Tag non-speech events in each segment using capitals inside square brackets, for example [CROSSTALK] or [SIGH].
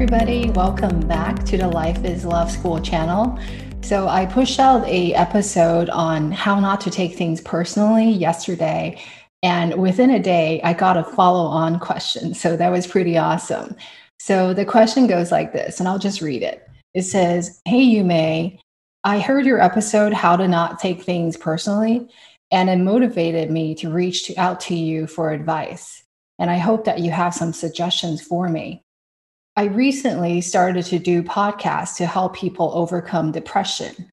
everybody. Welcome back to the Life is Love School channel. So I pushed out a episode on how not to take things personally yesterday, and within a day, I got a follow-on question. [LAUGHS] So that was pretty awesome. So the question goes like this, and I'll just read it. It says, "Hey, Yume, I heard your episode how to not take things personally, and it motivated me to reach out to you for advice. And I hope that you have some suggestions for me." I recently started to do podcasts to help people overcome depression.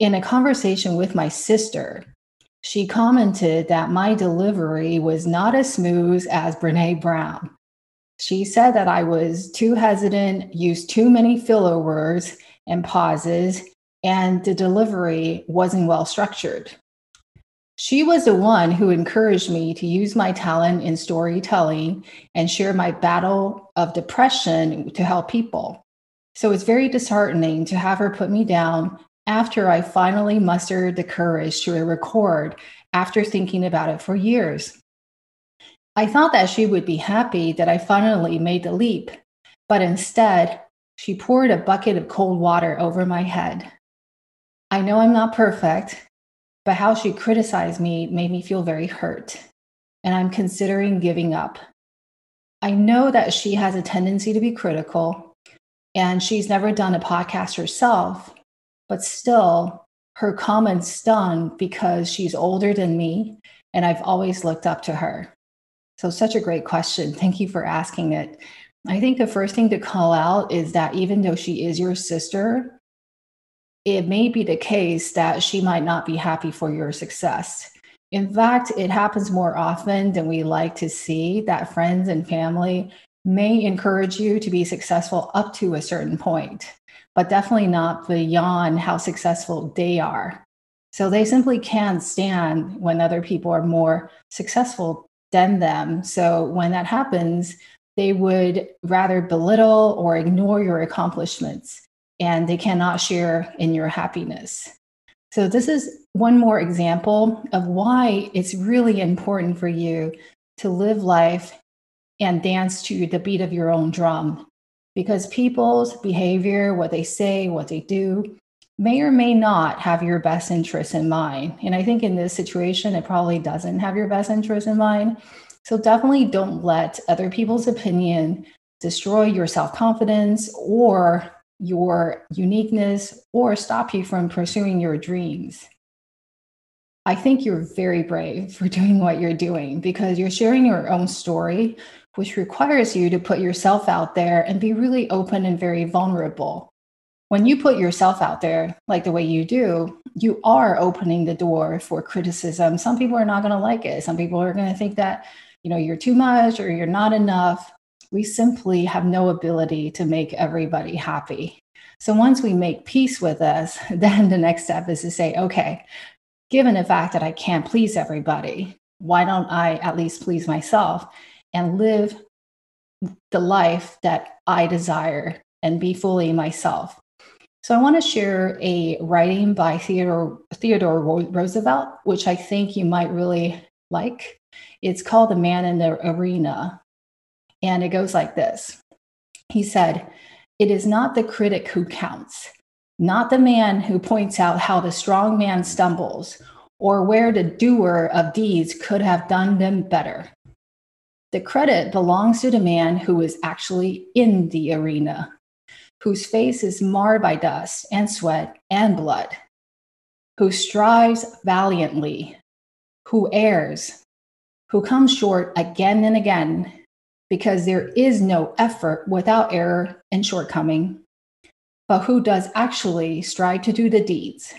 In a conversation with my sister, she commented that my delivery was not as smooth as Brene Brown. She said that I was too hesitant, used too many filler words and pauses, and the delivery wasn't well structured. She was the one who encouraged me to use my talent in storytelling and share my battle of depression to help people. So it's very disheartening to have her put me down after I finally mustered the courage to record after thinking about it for years. I thought that she would be happy that I finally made the leap, but instead, she poured a bucket of cold water over my head. I know I'm not perfect, but how she criticized me made me feel very hurt, and I'm considering giving up. I know that she has a tendency to be critical, and she's never done a podcast herself, but still, her comments stung because she's older than me, and I've always looked up to her. So, such a great question. Thank you for asking it. I think the first thing to call out is that even though she is your sister, it may be the case that she might not be happy for your success. In fact, it happens more often than we like to see that friends and family may encourage you to be successful up to a certain point, but definitely not beyond how successful they are. So they simply can't stand when other people are more successful than them. So when that happens, they would rather belittle or ignore your accomplishments and they cannot share in your happiness. So, this is one more example of why it's really important for you to live life and dance to the beat of your own drum. Because people's behavior, what they say, what they do, may or may not have your best interest in mind. And I think in this situation, it probably doesn't have your best interest in mind. So definitely don't let other people's opinion destroy your self confidence or your uniqueness or stop you from pursuing your dreams. I think you're very brave [LAUGHS] for doing what you're doing because you're sharing your own story, which requires you to put yourself out there and be really open and very vulnerable. When you put yourself out there like the way you do, you are opening the door for criticism. Some people are not going to like it. Some people are going to think that, you know, you're too much or you're not enough we simply have no ability to make everybody happy. So once we make peace with us, [LAUGHS] then the next step is to say, okay, given the fact that I can't please everybody, why don't I at least please myself and live the life that I desire and be fully myself? So I want to share a writing by Theodore, Theodore Roosevelt, which I think you might really like. It's called The Man in the Arena. And it goes like this He said, It is not the critic who counts, not the man who points out how the strong man stumbles or where the doer of deeds could have done them better. The credit belongs to the man who is actually in the arena, whose face is marred by dust and sweat and blood, who strives valiantly, who errs, who comes short again and again, because there is no effort without error and shortcoming, but who does actually strive to do the deeds,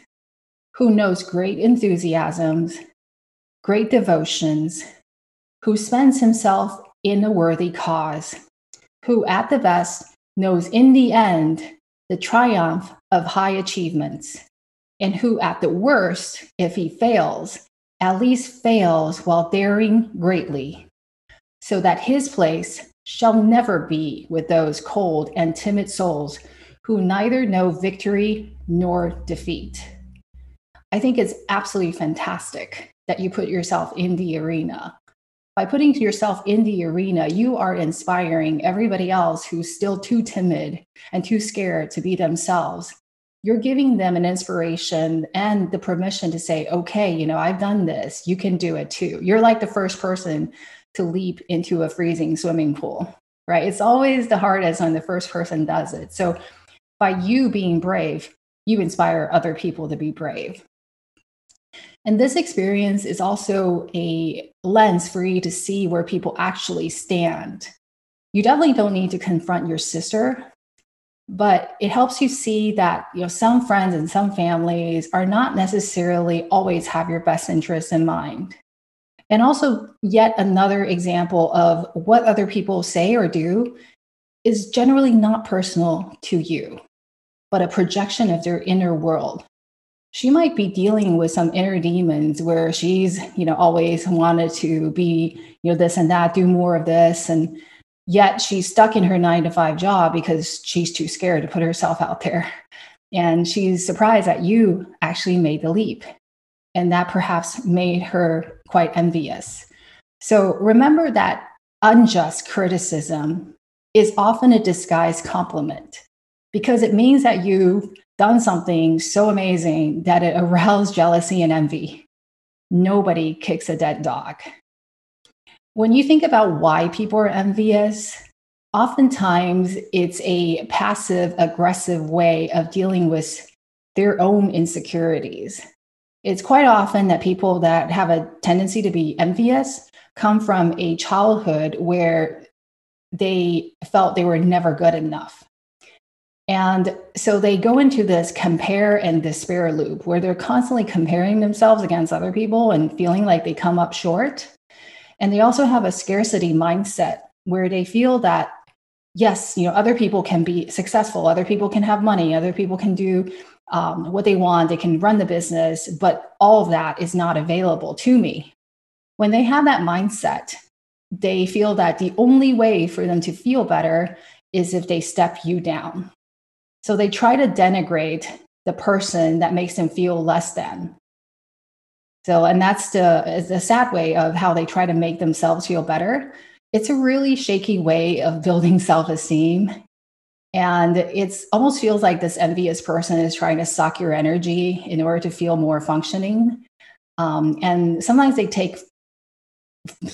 who knows great enthusiasms, great devotions, who spends himself in a worthy cause, who at the best knows in the end the triumph of high achievements, and who at the worst, if he fails, at least fails while daring greatly so that his place shall never be with those cold and timid souls who neither know victory nor defeat. I think it's absolutely fantastic that you put yourself in the arena. by putting yourself in the arena, you are inspiring everybody else who's still too timid and too scared to be themselves. You're giving them an inspiration and the permission to say, okay, you know, I've done this. You can do it too. You're like the first person to leap into a freezing swimming pool, right? It's always the hardest when the first person does it. So by you being brave, you inspire other people to be brave. And this experience is also a lens for you to see where people actually stand. You definitely don't need to confront your sister, but it helps you see that you know some friends and some families are not necessarily always have your best interests in mind. And also yet another example of what other people say or do is generally not personal to you, but a projection of their inner world. She might be dealing with some inner demons where she's you know always wanted to be you know this and that do more of this. And yet she's stuck in her 9 to 5 job because she's too scared to put herself out there. And she's surprised that you actually made the leap and that perhaps made her quite envious so remember that unjust criticism is often a disguised compliment because it means that you've done something so amazing that it aroused jealousy and envy. Nobody kicks a dead dog. When you think about why people are envious, oftentimes it's a passive aggressive way of dealing with their own insecurities. It's quite often that people that have a tendency to be envious come from a childhood where they felt they were never good enough and so they go into this compare and despair loop where they're constantly comparing themselves against other people and feeling like they come up short. And they also have a scarcity mindset where they feel that, yes, you know, other people can be successful, other people can have money, other people can do um, what they want, they can run the business, but all of that is not available to me. When they have that mindset, they feel that the only way for them to feel better is if they step you down so they try to denigrate the person that makes them feel less than. So, and that's the, the sad way of how they try to make themselves feel better. It's a really shaky way of building [LAUGHS] self esteem. And it almost feels like this envious person is trying to suck your energy in order to feel more functioning. Um, and sometimes they take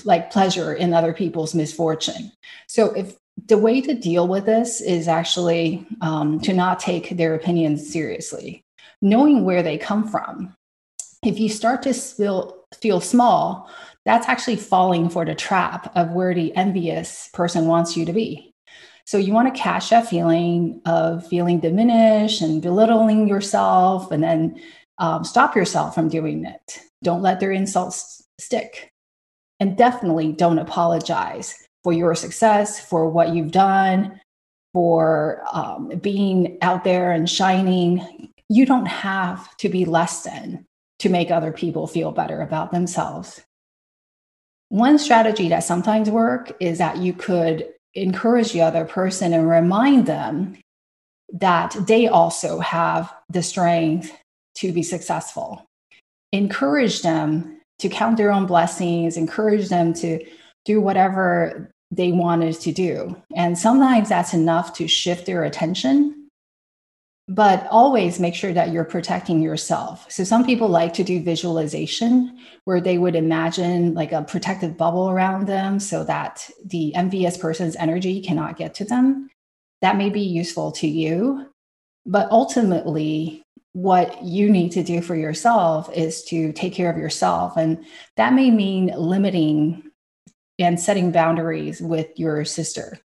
like pleasure in other people's misfortune. So if the way to deal with this is actually um, to not take their opinions seriously, knowing where they come from. If you start to feel, feel small, that's actually falling for the trap of where the envious person wants you to be. So you want to catch that feeling of feeling diminished and belittling yourself, and then um, stop yourself from doing it. Don't let their insults stick. And definitely don't apologize for your success, for what you've done, for um, being out there and shining. You don't have to be less than to make other people feel better about themselves. One strategy that sometimes work is that you could encourage the other person and remind them that they also have the strength to be successful. Encourage them to count their own blessings, encourage them to do whatever they wanted to do. And sometimes that's enough to shift their attention, but always make sure that you're protecting yourself. So some people like to do visualization where they would imagine like a protective bubble around them so that the envious person's energy cannot get to them. That may be useful to you, but ultimately, what you need to do for yourself is to take care of yourself. And that may mean limiting and setting boundaries with your sister.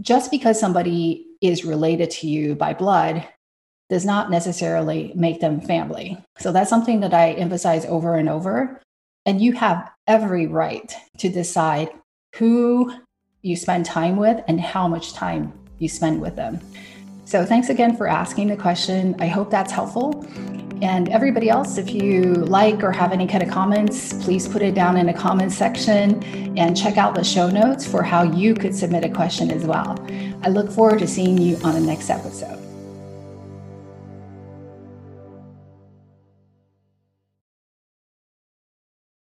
Just because somebody is related to you by blood does not necessarily make them family. So that's something that I emphasize over and over. And you have every right to decide who you spend time with and how much time you spend with them. So thanks again for asking the question. I hope that's helpful. And everybody else, if you like or have any kind of comments, please put it down in the comments section and check out the show notes for how you could submit a question as well. I look forward to seeing you on the next episode.